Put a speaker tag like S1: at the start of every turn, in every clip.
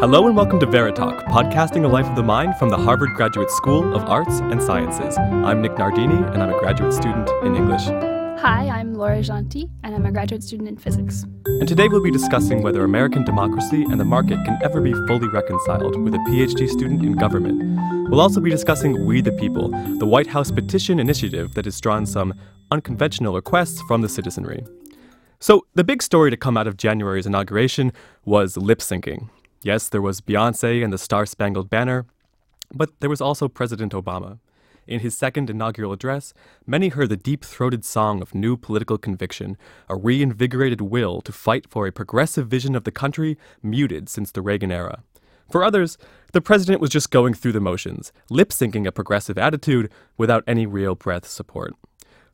S1: Hello and welcome to Veritalk, podcasting a life of the mind from the Harvard Graduate School of Arts and Sciences. I'm Nick Nardini, and I'm a graduate student in English.
S2: Hi, I'm Laura Gentil, and I'm a graduate student in physics.
S1: And today we'll be discussing whether American democracy and the market can ever be fully reconciled with a PhD student in government. We'll also be discussing We the People, the White House petition initiative that has drawn some unconventional requests from the citizenry. So, the big story to come out of January's inauguration was lip syncing. Yes, there was Beyonce and the Star Spangled Banner, but there was also President Obama. In his second inaugural address, many heard the deep throated song of new political conviction, a reinvigorated will to fight for a progressive vision of the country muted since the Reagan era. For others, the president was just going through the motions, lip syncing a progressive attitude without any real breath support.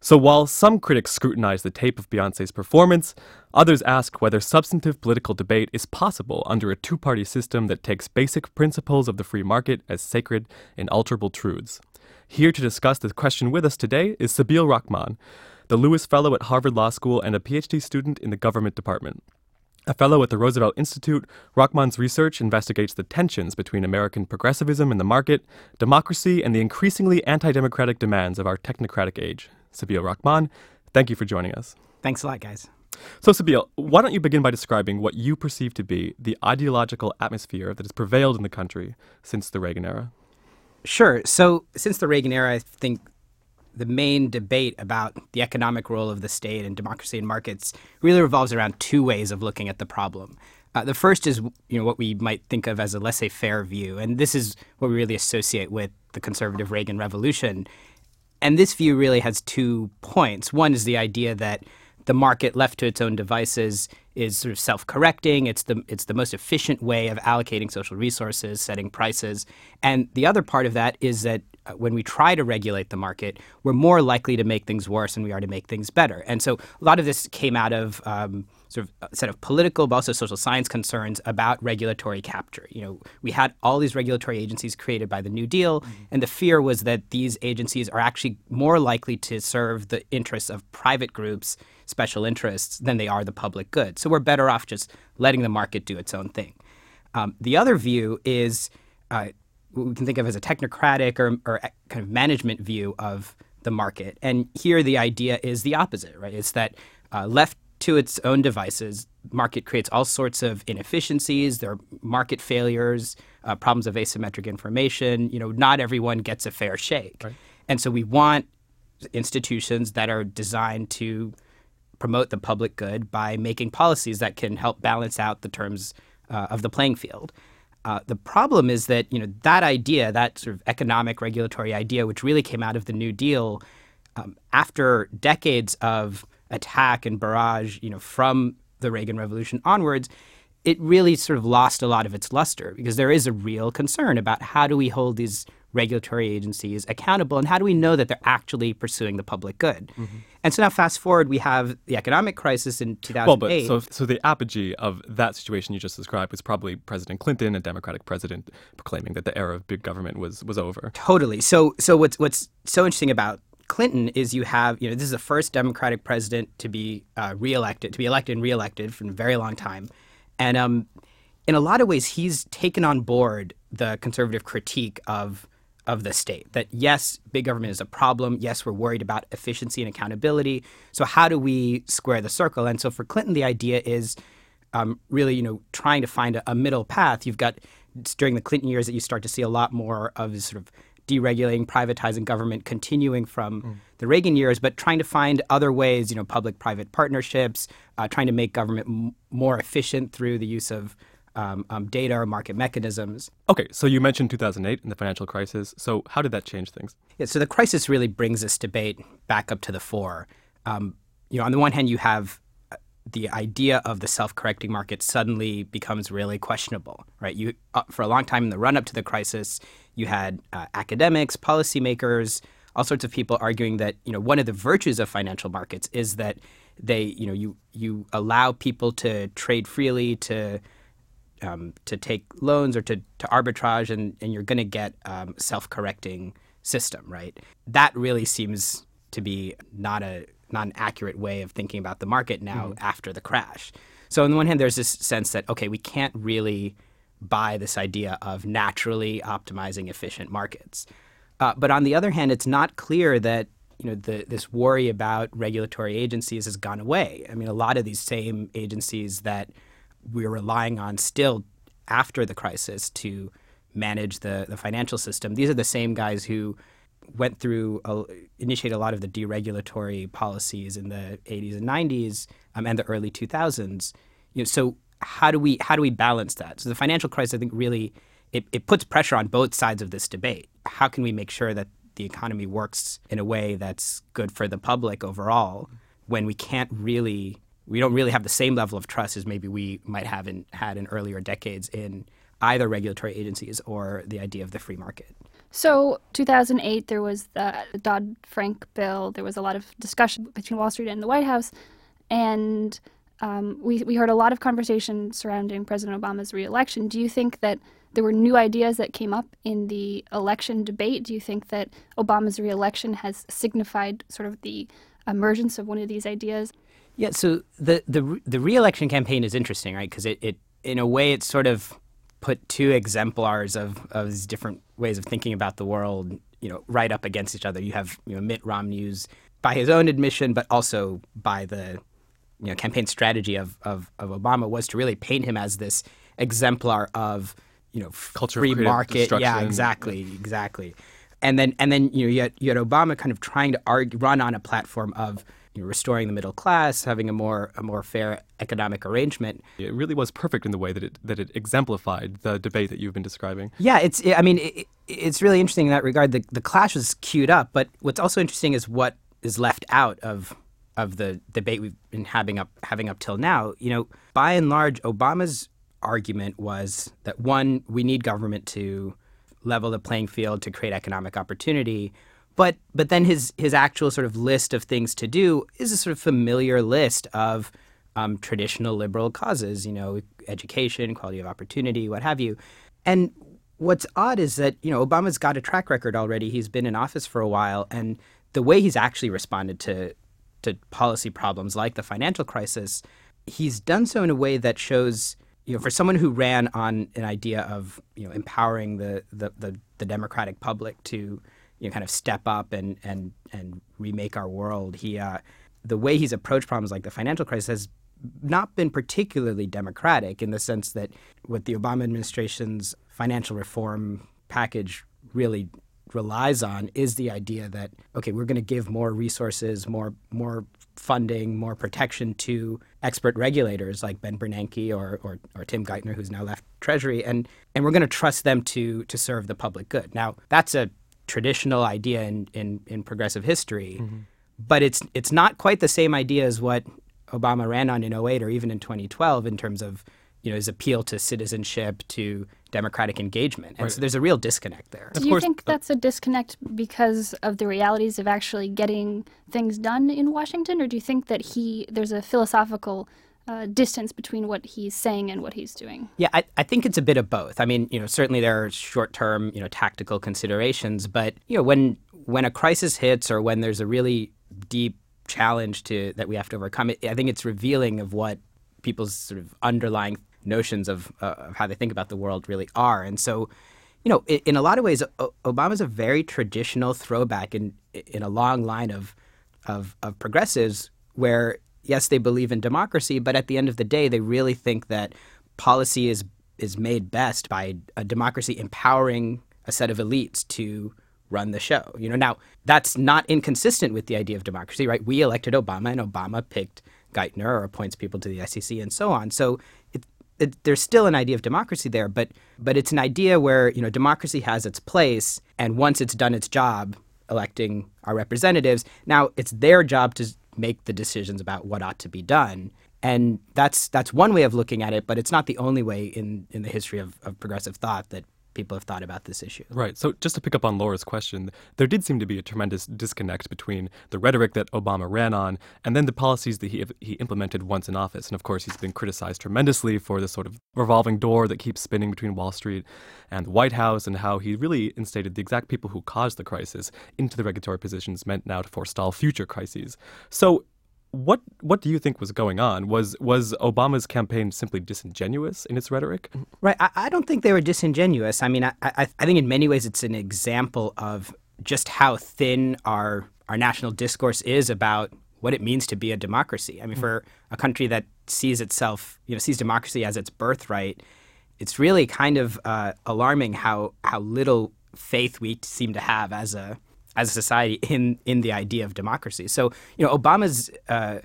S1: So while some critics scrutinize the tape of Beyonce's performance, others ask whether substantive political debate is possible under a two party system that takes basic principles of the free market as sacred, inalterable truths. Here to discuss this question with us today is Sabeel Rahman, the Lewis Fellow at Harvard Law School and a PhD student in the government department. A fellow at the Roosevelt Institute, Rahman's research investigates the tensions between American progressivism and the market, democracy, and the increasingly anti democratic demands of our technocratic age. Sabeel Rahman, thank you for joining us.
S3: Thanks a lot, guys.
S1: So, Sabeel, why don't you begin by describing what you perceive to be the ideological atmosphere that has prevailed in the country since the Reagan era?
S3: Sure. So, since the Reagan era, I think the main debate about the economic role of the state and democracy and markets really revolves around two ways of looking at the problem. Uh, the first is, you know, what we might think of as a laissez-faire view, and this is what we really associate with the conservative Reagan revolution. And this view really has two points. One is the idea that the market left to its own devices is sort of self-correcting. It's the it's the most efficient way of allocating social resources, setting prices. And the other part of that is that uh, when we try to regulate the market, we're more likely to make things worse than we are to make things better. And so a lot of this came out of um, sort of a set of political but also social science concerns about regulatory capture. You know, we had all these regulatory agencies created by the New Deal, mm-hmm. and the fear was that these agencies are actually more likely to serve the interests of private groups, special interests, than they are the public good. So we're better off just letting the market do its own thing. Um, the other view is uh, what we can think of as a technocratic or, or kind of management view of the market. And here the idea is the opposite, right? It's that uh, left to its own devices, market creates all sorts of inefficiencies. There are market failures, uh, problems of asymmetric information. You know, not everyone gets a fair shake, right. and so we want institutions that are designed to promote the public good by making policies that can help balance out the terms uh, of the playing field. Uh, the problem is that you know that idea, that sort of economic regulatory idea, which really came out of the New Deal, um, after decades of attack and barrage, you know, from the Reagan Revolution onwards, it really sort of lost a lot of its luster because there is a real concern about how do we hold these regulatory agencies accountable and how do we know that they're actually pursuing the public good. Mm-hmm. And so now fast forward we have the economic crisis in 2008.
S1: Well, but so so the apogee of that situation you just described was probably President Clinton, a democratic president proclaiming that the era of big government was was over.
S3: Totally. So so what's what's so interesting about Clinton is you have, you know, this is the first Democratic president to be uh, reelected, to be elected and reelected for a very long time. And um, in a lot of ways, he's taken on board the conservative critique of of the state. That yes, big government is a problem. Yes, we're worried about efficiency and accountability. So how do we square the circle? And so for Clinton, the idea is um, really, you know, trying to find a, a middle path. You've got during the Clinton years that you start to see a lot more of sort of deregulating, privatizing government, continuing from mm. the Reagan years, but trying to find other ways, you know, public-private partnerships, uh, trying to make government m- more efficient through the use of um, um, data or market mechanisms.
S1: Okay, so you mentioned 2008 and the financial crisis. So how did that change things?
S3: Yeah, so the crisis really brings this debate back up to the fore. Um, you know, on the one hand, you have uh, the idea of the self-correcting market suddenly becomes really questionable, right? You, uh, for a long time in the run-up to the crisis, you had uh, academics, policymakers, all sorts of people arguing that you know one of the virtues of financial markets is that they you know you you allow people to trade freely to um, to take loans or to, to arbitrage and, and you're going to get um, self-correcting system right that really seems to be not a not an accurate way of thinking about the market now mm-hmm. after the crash so on the one hand there's this sense that okay we can't really buy this idea of naturally optimizing efficient markets. Uh, but on the other hand, it's not clear that you know the, this worry about regulatory agencies has gone away. I mean, a lot of these same agencies that we're relying on still after the crisis to manage the, the financial system. These are the same guys who went through, a, initiated a lot of the deregulatory policies in the 80s and 90s um, and the early 2000s. You know, so how do we how do we balance that? So the financial crisis, I think, really it, it puts pressure on both sides of this debate. How can we make sure that the economy works in a way that's good for the public overall when we can't really we don't really have the same level of trust as maybe we might have in, had in earlier decades in either regulatory agencies or the idea of the free market.
S2: So, 2008, there was the Dodd Frank bill. There was a lot of discussion between Wall Street and the White House. And um, we, we heard a lot of conversation surrounding President Obama's reelection. Do you think that there were new ideas that came up in the election debate? Do you think that Obama's reelection has signified sort of the emergence of one of these ideas?
S3: Yeah, so the the the reelection campaign is interesting, right? Because it, it in a way it sort of put two exemplars of, of these different ways of thinking about the world, you know, right up against each other. You have you know Mitt Romney's by his own admission, but also by the you know campaign strategy of, of, of Obama was to really paint him as this exemplar of you know
S1: Culture
S3: free market. Yeah, exactly, exactly. And then and then you know you had, you had Obama kind of trying to argue, run on a platform of you know, restoring the middle class, having a more a more fair economic arrangement.
S1: It really was perfect in the way that it that it exemplified the debate that you've been describing.
S3: Yeah, it's. I mean, it, it's really interesting in that regard. The the clash was queued up, but what's also interesting is what is left out of of the debate we've been having up having up till now. You know, by and large, Obama's argument was that one, we need government to level the playing field to create economic opportunity. But but then his his actual sort of list of things to do is a sort of familiar list of um, traditional liberal causes, you know, education, quality of opportunity, what have you. And what's odd is that you know Obama's got a track record already. He's been in office for a while, and the way he's actually responded to to policy problems like the financial crisis, he's done so in a way that shows you know for someone who ran on an idea of you know empowering the the, the, the democratic public to you know kind of step up and and and remake our world. He uh, the way he's approached problems like the financial crisis has not been particularly democratic in the sense that what the Obama administration's financial reform package really relies on is the idea that okay, we're going to give more resources, more more funding, more protection to expert regulators like Ben Bernanke or, or, or Tim Geithner, who's now left Treasury, and and we're going to trust them to to serve the public good. Now that's a traditional idea in in, in progressive history, mm-hmm. but it's it's not quite the same idea as what Obama ran on in 08 or even in 2012 in terms of you know his appeal to citizenship to democratic engagement. And right. so there's a real disconnect there.
S2: Do you course, think that's a disconnect because of the realities of actually getting things done in washington? Or do you think that he there's a philosophical uh, distance between what he's saying and what he's doing?
S3: Yeah I, I think it's a bit of both. I mean you know certainly there are short-term you know tactical considerations but you know when when a crisis hits or when there's a really deep challenge to that we have to overcome it, i think it's revealing of what people's sort of underlying notions of, uh, of how they think about the world really are. And so, you know, in, in a lot of ways, o- Obama's a very traditional throwback in in a long line of, of of progressives where yes, they believe in democracy, but at the end of the day, they really think that policy is is made best by a democracy empowering a set of elites to run the show. You know, now that's not inconsistent with the idea of democracy, right? We elected Obama, and Obama picked Geithner or appoints people to the SEC and so on. So it, it, there's still an idea of democracy there, but but it's an idea where you know democracy has its place, and once it's done its job, electing our representatives, now it's their job to make the decisions about what ought to be done. And that's that's one way of looking at it, but it's not the only way in, in the history of, of progressive thought that people have thought about this issue.
S1: Right. So just to pick up on Laura's question, there did seem to be a tremendous disconnect between the rhetoric that Obama ran on and then the policies that he he implemented once in office. And of course, he's been criticized tremendously for this sort of revolving door that keeps spinning between Wall Street and the White House and how he really instated the exact people who caused the crisis into the regulatory positions meant now to forestall future crises. So what what do you think was going on? Was was Obama's campaign simply disingenuous in its rhetoric?
S3: Right. I, I don't think they were disingenuous. I mean, I, I, I think in many ways it's an example of just how thin our our national discourse is about what it means to be a democracy. I mean, for a country that sees itself, you know, sees democracy as its birthright, it's really kind of uh, alarming how how little faith we seem to have as a as a society in in the idea of democracy. So, you know, Obama's uh,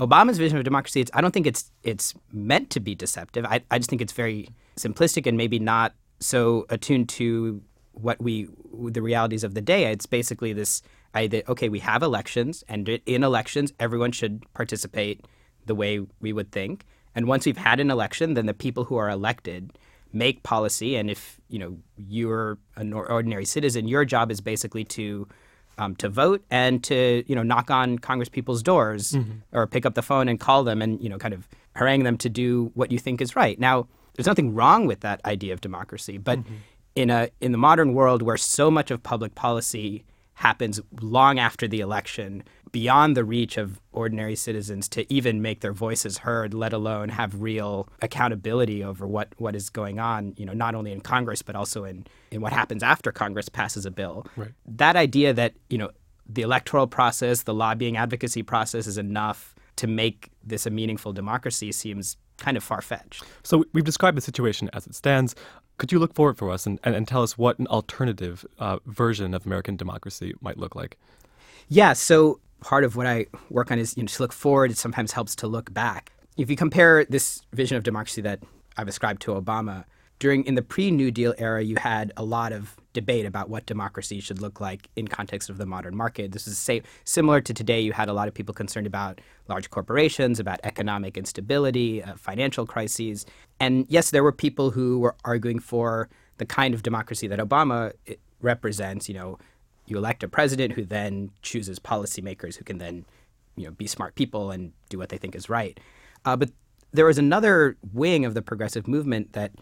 S3: Obama's vision of democracy, I don't think it's it's meant to be deceptive. I, I just think it's very simplistic and maybe not so attuned to what we the realities of the day. It's basically this idea okay, we have elections, and in elections, everyone should participate the way we would think. And once we've had an election, then the people who are elected make policy. And if you know you're an ordinary citizen, your job is basically to um, to vote and to you know knock on Congress people's doors mm-hmm. or pick up the phone and call them and you know kind of harangue them to do what you think is right. Now, there's nothing wrong with that idea of democracy, but mm-hmm. in a in the modern world where so much of public policy happens long after the election, beyond the reach of ordinary citizens to even make their voices heard, let alone have real accountability over what, what is going on, you know, not only in Congress, but also in, in what happens after Congress passes a bill.
S1: Right.
S3: That idea that, you know, the electoral process, the lobbying advocacy process is enough to make this a meaningful democracy seems kind of far fetched.
S1: So we've described the situation as it stands. Could you look forward for us and, and, and tell us what an alternative uh, version of American democracy might look like?
S3: Yeah, so part of what I work on is you know, to look forward. It sometimes helps to look back. If you compare this vision of democracy that I've ascribed to Obama, during in the pre-New Deal era, you had a lot of debate about what democracy should look like in context of the modern market. This is same, similar to today. You had a lot of people concerned about large corporations, about economic instability, uh, financial crises, and yes, there were people who were arguing for the kind of democracy that Obama represents. You know, you elect a president who then chooses policymakers who can then, you know, be smart people and do what they think is right. Uh, but there was another wing of the progressive movement that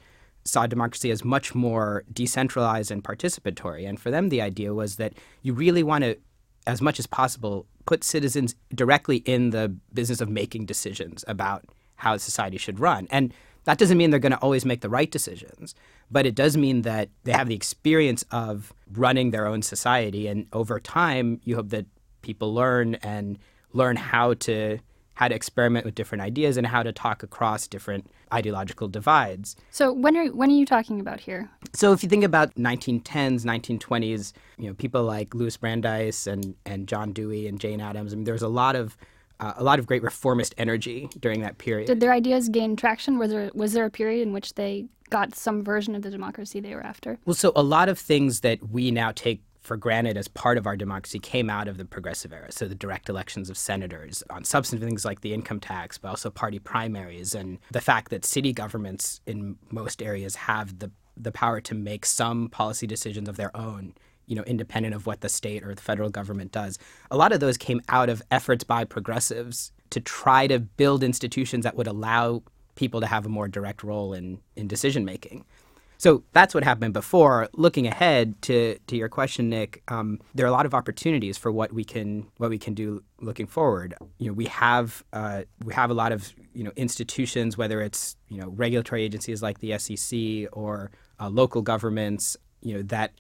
S3: saw democracy as much more decentralized and participatory. And for them, the idea was that you really want to, as much as possible, put citizens directly in the business of making decisions about how society should run. And that doesn't mean they're going to always make the right decisions, but it does mean that they have the experience of running their own society. And over time, you hope that people learn and learn how to how to experiment with different ideas and how to talk across different ideological divides.
S2: So when are when are you talking about here?
S3: So if you think about 1910s, 1920s, you know, people like Louis Brandeis and and John Dewey and Jane Addams, I mean there's a lot of uh, a lot of great reformist energy during that period.
S2: Did their ideas gain traction? Was there was there a period in which they got some version of the democracy they were after?
S3: Well, so a lot of things that we now take for granted as part of our democracy came out of the progressive era. So the direct elections of senators on substantive things like the income tax, but also party primaries, and the fact that city governments in most areas have the the power to make some policy decisions of their own you know, independent of what the state or the federal government does. A lot of those came out of efforts by progressives to try to build institutions that would allow people to have a more direct role in, in decision making. So that's what happened before. Looking ahead to, to your question, Nick, um, there are a lot of opportunities for what we can what we can do looking forward. You know, we have uh, we have a lot of you know institutions, whether it's you know regulatory agencies like the SEC or uh, local governments, you know that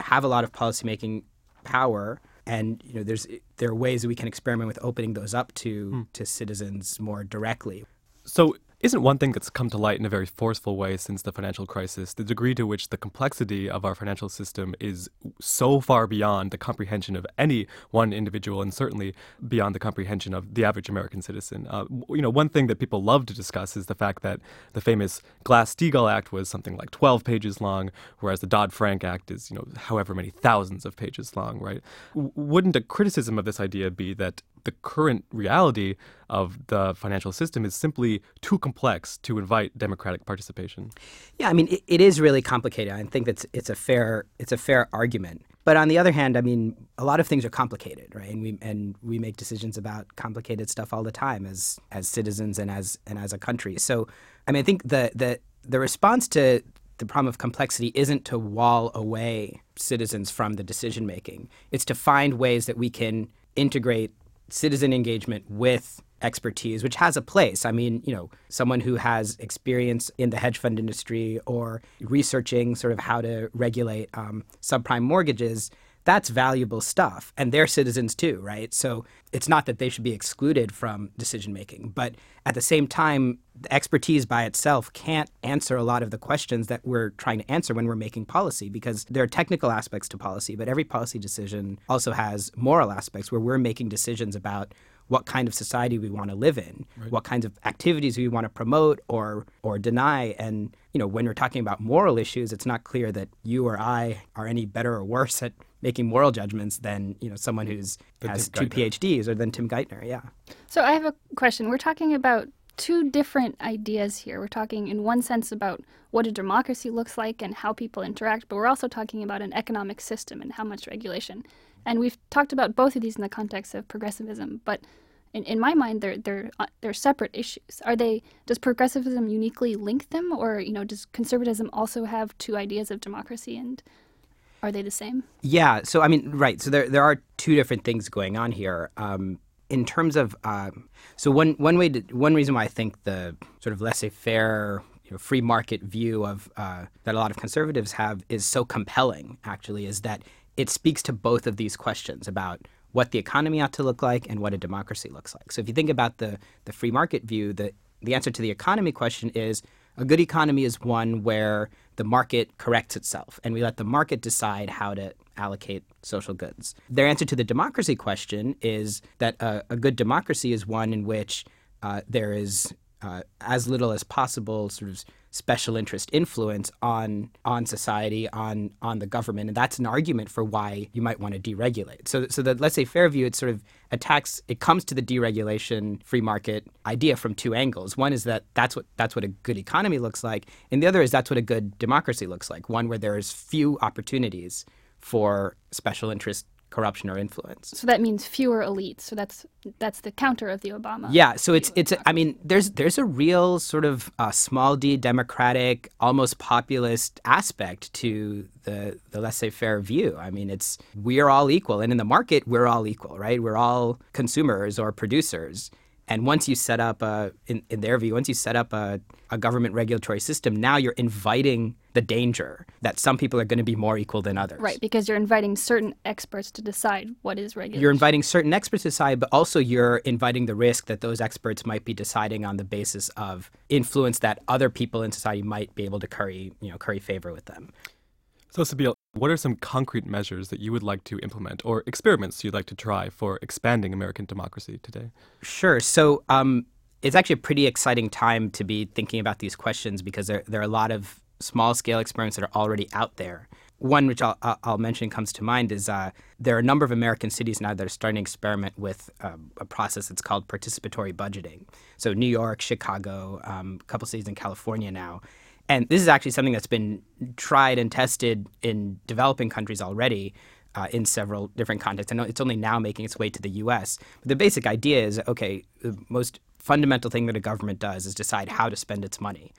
S3: have a lot of policymaking power and you know there's there are ways that we can experiment with opening those up to mm. to citizens more directly
S1: so isn't one thing that's come to light in a very forceful way since the financial crisis the degree to which the complexity of our financial system is so far beyond the comprehension of any one individual and certainly beyond the comprehension of the average American citizen. Uh, you know, one thing that people love to discuss is the fact that the famous Glass-Steagall Act was something like 12 pages long, whereas the Dodd-Frank Act is, you know, however many thousands of pages long, right? W- wouldn't a criticism of this idea be that the current reality of the financial system is simply too complex to invite democratic participation.
S3: Yeah, I mean, it, it is really complicated. I think that's it's a fair it's a fair argument. But on the other hand, I mean, a lot of things are complicated, right? And we and we make decisions about complicated stuff all the time as as citizens and as and as a country. So, I mean, I think the the the response to the problem of complexity isn't to wall away citizens from the decision making. It's to find ways that we can integrate citizen engagement with expertise, which has a place. I mean, you know, someone who has experience in the hedge fund industry or researching sort of how to regulate um, subprime mortgages that's valuable stuff. And they're citizens too, right? So it's not that they should be excluded from decision making. But at the same time, the expertise by itself can't answer a lot of the questions that we're trying to answer when we're making policy because there are technical aspects to policy, but every policy decision also has moral aspects where we're making decisions about what kind of society we want to live in, right. what kinds of activities we want to promote or or deny. And you know, when we're talking about moral issues, it's not clear that you or I are any better or worse at making moral judgments than you know someone who's has two PhDs or than Tim Geithner. Yeah.
S2: So I have a question. We're talking about two different ideas here. We're talking, in one sense, about what a democracy looks like and how people interact, but we're also talking about an economic system and how much regulation. And we've talked about both of these in the context of progressivism, but in, in my mind, they're they're uh, they're separate issues. Are they? Does progressivism uniquely link them, or you know, does conservatism also have two ideas of democracy, and are they the same?
S3: Yeah. So I mean, right. So there there are two different things going on here. Um, in terms of uh, so one one way to, one reason why I think the sort of laissez-faire you know, free market view of uh, that a lot of conservatives have is so compelling. Actually, is that it speaks to both of these questions about what the economy ought to look like and what a democracy looks like. So if you think about the, the free market view, the, the answer to the economy question is a good economy is one where the market corrects itself and we let the market decide how to allocate social goods. Their answer to the democracy question is that a, a good democracy is one in which uh, there is uh, as little as possible sort of special interest influence on on society, on on the government, and that's an argument for why you might want to deregulate. So, so the laissez-faire view it sort of attacks. It comes to the deregulation free market idea from two angles. One is that that's what that's what a good economy looks like, and the other is that's what a good democracy looks like. One where there is few opportunities for special interest corruption or influence.
S2: So that means fewer elites. So that's that's the counter of the Obama.
S3: Yeah. So it's it's. I mean, there's there's a real sort of uh, small d democratic, almost populist aspect to the the laissez-faire view. I mean, it's we're all equal, and in the market, we're all equal, right? We're all consumers or producers. And once you set up a, in, in their view, once you set up a, a government regulatory system, now you're inviting the danger that some people are going to be more equal than others.
S2: Right, because you're inviting certain experts to decide what is regulation.
S3: You're inviting certain experts to decide, but also you're inviting the risk that those experts might be deciding on the basis of influence that other people in society might be able to curry, you know, curry favor with them.
S1: So, Sabeel, what are some concrete measures that you would like to implement or experiments you'd like to try for expanding American democracy today?
S3: Sure. So, um, it's actually a pretty exciting time to be thinking about these questions because there, there are a lot of small scale experiments that are already out there. One which I'll, I'll mention comes to mind is uh, there are a number of American cities now that are starting to experiment with uh, a process that's called participatory budgeting. So, New York, Chicago, um, a couple cities in California now. And this is actually something that's been tried and tested in developing countries already uh, in several different contexts. I know it's only now making its way to the US. But the basic idea is okay, the most fundamental thing that a government does is decide how to spend its money.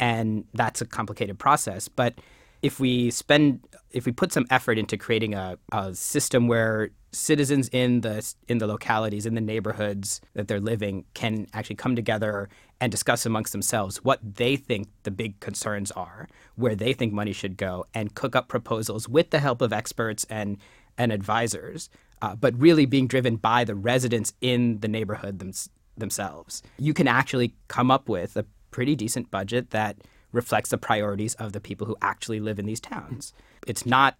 S3: And that's a complicated process. But if we spend if we put some effort into creating a, a system where citizens in the in the localities in the neighborhoods that they're living can actually come together and discuss amongst themselves what they think the big concerns are, where they think money should go, and cook up proposals with the help of experts and and advisors, uh, but really being driven by the residents in the neighborhood them- themselves. You can actually come up with a pretty decent budget that reflects the priorities of the people who actually live in these towns. It's not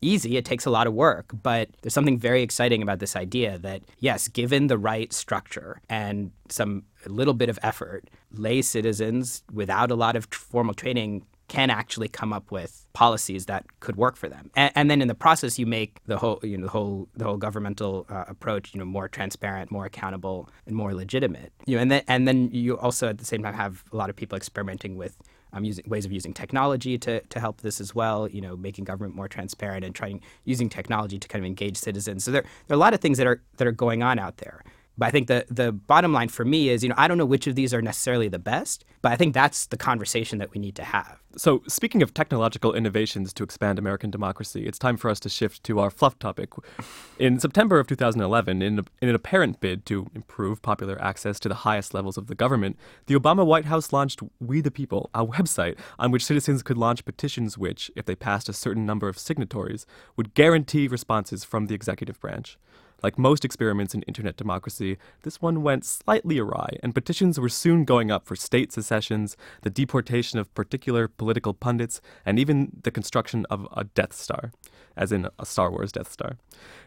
S3: easy, it takes a lot of work, but there's something very exciting about this idea that, yes, given the right structure and some little bit of effort, lay citizens without a lot of formal training can actually come up with policies that could work for them. And, and, then in the process, you make the whole, you know, the whole, the whole governmental uh, approach, you know, more transparent, more accountable, and more legitimate. You know, and then and then you also at the same time have a lot of people experimenting with um, using ways of using technology to, to help this as well. You know, making government more transparent and trying using technology to kind of engage citizens. So there, there are a lot of things that are that are going on out there. But I think the the bottom line for me is, you know, I don't know which of these are necessarily the best, but I think that's the conversation that we need to have.
S1: So, speaking of technological innovations to expand American democracy, it's time for us to shift to our fluff topic. In September of 2011, in, a, in an apparent bid to improve popular access to the highest levels of the government, the Obama White House launched We the People, a website on which citizens could launch petitions which, if they passed a certain number of signatories, would guarantee responses from the executive branch. Like most experiments in internet democracy, this one went slightly awry, and petitions were soon going up for state secessions, the deportation of particular political pundits, and even the construction of a Death Star as in a Star Wars Death Star.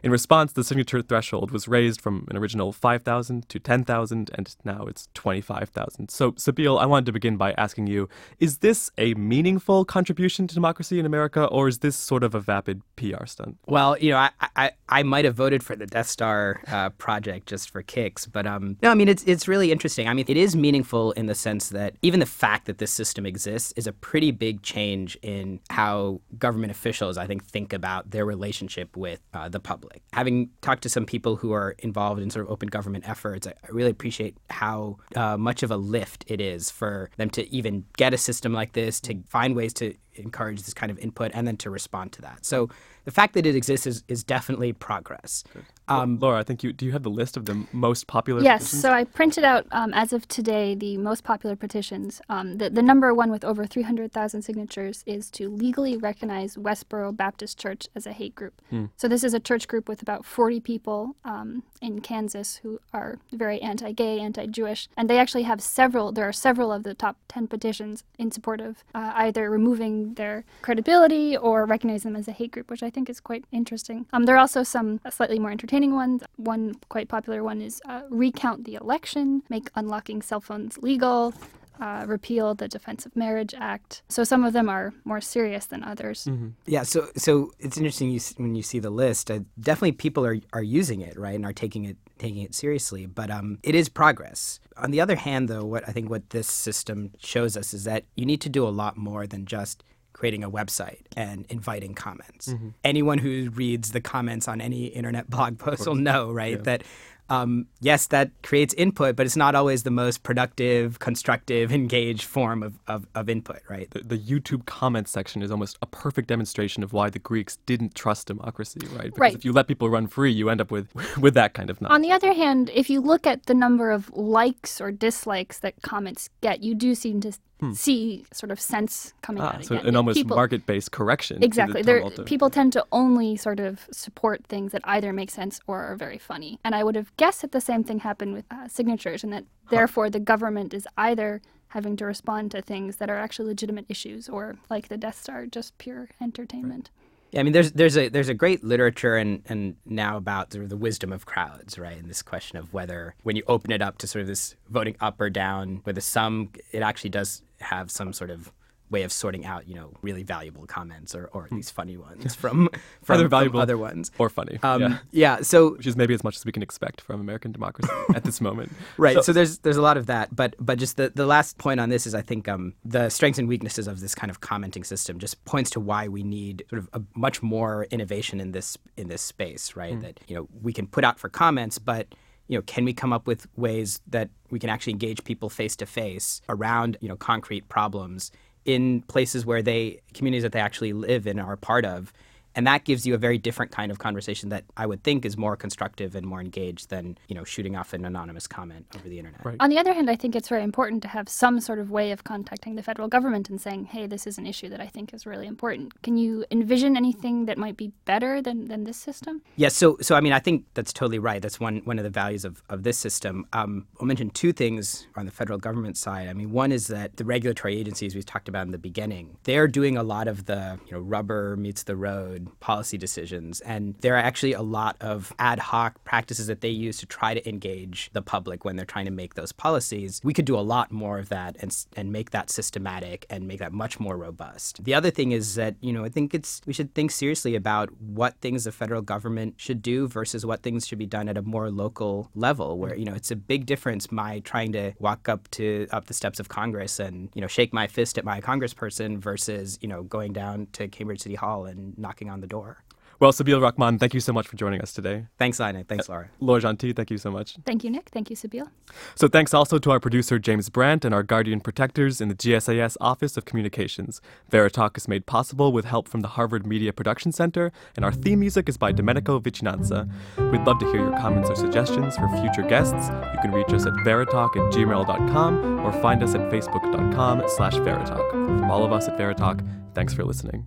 S1: In response, the signature threshold was raised from an original 5,000 to 10,000, and now it's 25,000. So, Sabeel, I wanted to begin by asking you is this a meaningful contribution to democracy in America, or is this sort of a vapid PR stunt?
S3: Well, you know, I, I, I might have voted for the Death Star uh, project just for kicks, but um, no, I mean, it's, it's really interesting. I mean, it is meaningful in the sense that even the fact that this system exists is a pretty big change in how government officials, I think, think about their relationship with uh, the public. Having talked to some people who are involved in sort of open government efforts, I, really appreciate how uh, much of a lift it is for them to even get a system like this, to find ways to encourage this kind of input, and then to respond to that. So the fact that it exists is, is definitely progress.
S1: Um, Laura, I think you do you have the list of the most popular?
S2: Yes,
S1: petitions?
S2: so I printed out um, as of today the most popular petitions. Um, the, the number one with over 300,000 signatures is to legally recognize Westboro Baptist Church as a hate group. Hmm. So this is a church group with about 40 people um, in Kansas who are very anti-gay, anti-Jewish, and they actually have several. There are several of the top 10 petitions in support of uh, either removing their credibility or recognize them as a hate group, which I think is quite interesting. Um, there are also some slightly more entertaining ones. One quite popular one is uh, recount the election, make unlocking cell phones legal. Uh, repeal the Defense of Marriage Act. So some of them are more serious than others.
S3: Mm-hmm. Yeah. So so it's interesting you, when you see the list. Uh, definitely, people are are using it right and are taking it taking it seriously. But um, it is progress. On the other hand, though, what I think what this system shows us is that you need to do a lot more than just creating a website and inviting comments. Mm-hmm. Anyone who reads the comments on any internet blog post will know, right, yeah. that um, yes, that creates input, but it's not always the most productive, constructive, engaged form of, of, of input, right?
S1: The, the, YouTube comment section is almost a perfect demonstration of why the Greeks didn't trust democracy, right? Because
S2: right.
S1: if you let people run free, you end up with, with that kind of nonsense.
S2: On the other hand, if you look at the number of likes or dislikes that comments get, you do seem to hmm. see sort of sense coming
S1: ah,
S2: out
S1: so
S2: again.
S1: an almost people, market-based correction.
S2: Exactly. The people tend to only sort of support things that either make sense or are very funny. And I would have guessed that the same thing happened with uh, signatures, and that huh. therefore the government is either having to respond to things that are actually legitimate issues or like the Death Star, just pure entertainment.
S3: Right. Yeah, I mean, there's there's a there's a great literature and and now about sort of the wisdom of crowds, right? And this question of whether when you open it up to sort of this voting up or down, whether some it actually does have some sort of way of sorting out, you know, really valuable comments or, or at least funny ones from from,
S1: Either valuable
S3: from other ones
S1: or funny.
S3: Um,
S1: yeah.
S3: yeah. So
S1: which is maybe as much as we can expect from American democracy at this moment.
S3: Right. So, so, there's there's a lot of that, but but just the, the last point on this is I think um, the strengths and weaknesses of this kind of commenting system just points to why we need sort of a much more innovation in this in this space, right? Mm. That you know we can put out for comments, but you know, can we come up with ways that we can actually engage people face to face around, you know, concrete problems in places where they communities that they actually live in are part of and that gives you a very different kind of conversation that I would think is more constructive and more engaged than you know shooting off an anonymous comment over the internet.
S2: Right. On the other hand, I think it's very important to have some sort of way of contacting the federal government and saying, "Hey, this is an issue that I think is really important." Can you envision anything that might be better than, than this system?
S3: Yes. Yeah, so so I mean, I think that's totally right. That's one one of the values of, of this system. Um, I'll mention two things on the federal government side. I mean, one is that the regulatory agencies we talked about in the beginning, they're doing a lot of the you know rubber meets the road policy decisions. And there are actually a lot of ad hoc practices that they use to try to engage the public when they're trying to make those policies. We could do a lot more of that and, and make that systematic and make that much more robust. The other thing is that, you know, I think it's we should think seriously about what things the federal government should do versus what things should be done at a more local level where, you know, it's a big difference my trying to walk up to up the steps of Congress and, you know, shake my fist at my congressperson versus, you know, going down to Cambridge City Hall and knocking on the door.
S1: Well, Sabeel Rahman, thank you so much for joining us today.
S3: Thanks, Ina. Thanks, Laura.
S1: Uh, Laura Gentil, thank you so much.
S2: Thank you, Nick. Thank you, Sabeel.
S1: So thanks also to our producer James Brandt and our guardian protectors in the GSAS Office of Communications. Veritalk is made possible with help from the Harvard Media Production Center, and our theme music is by Domenico Vicinanza. We'd love to hear your comments or suggestions for future guests. You can reach us at veritalk at gmail.com or find us at facebook.com slash veritalk. From all of us at Veritalk, thanks for listening.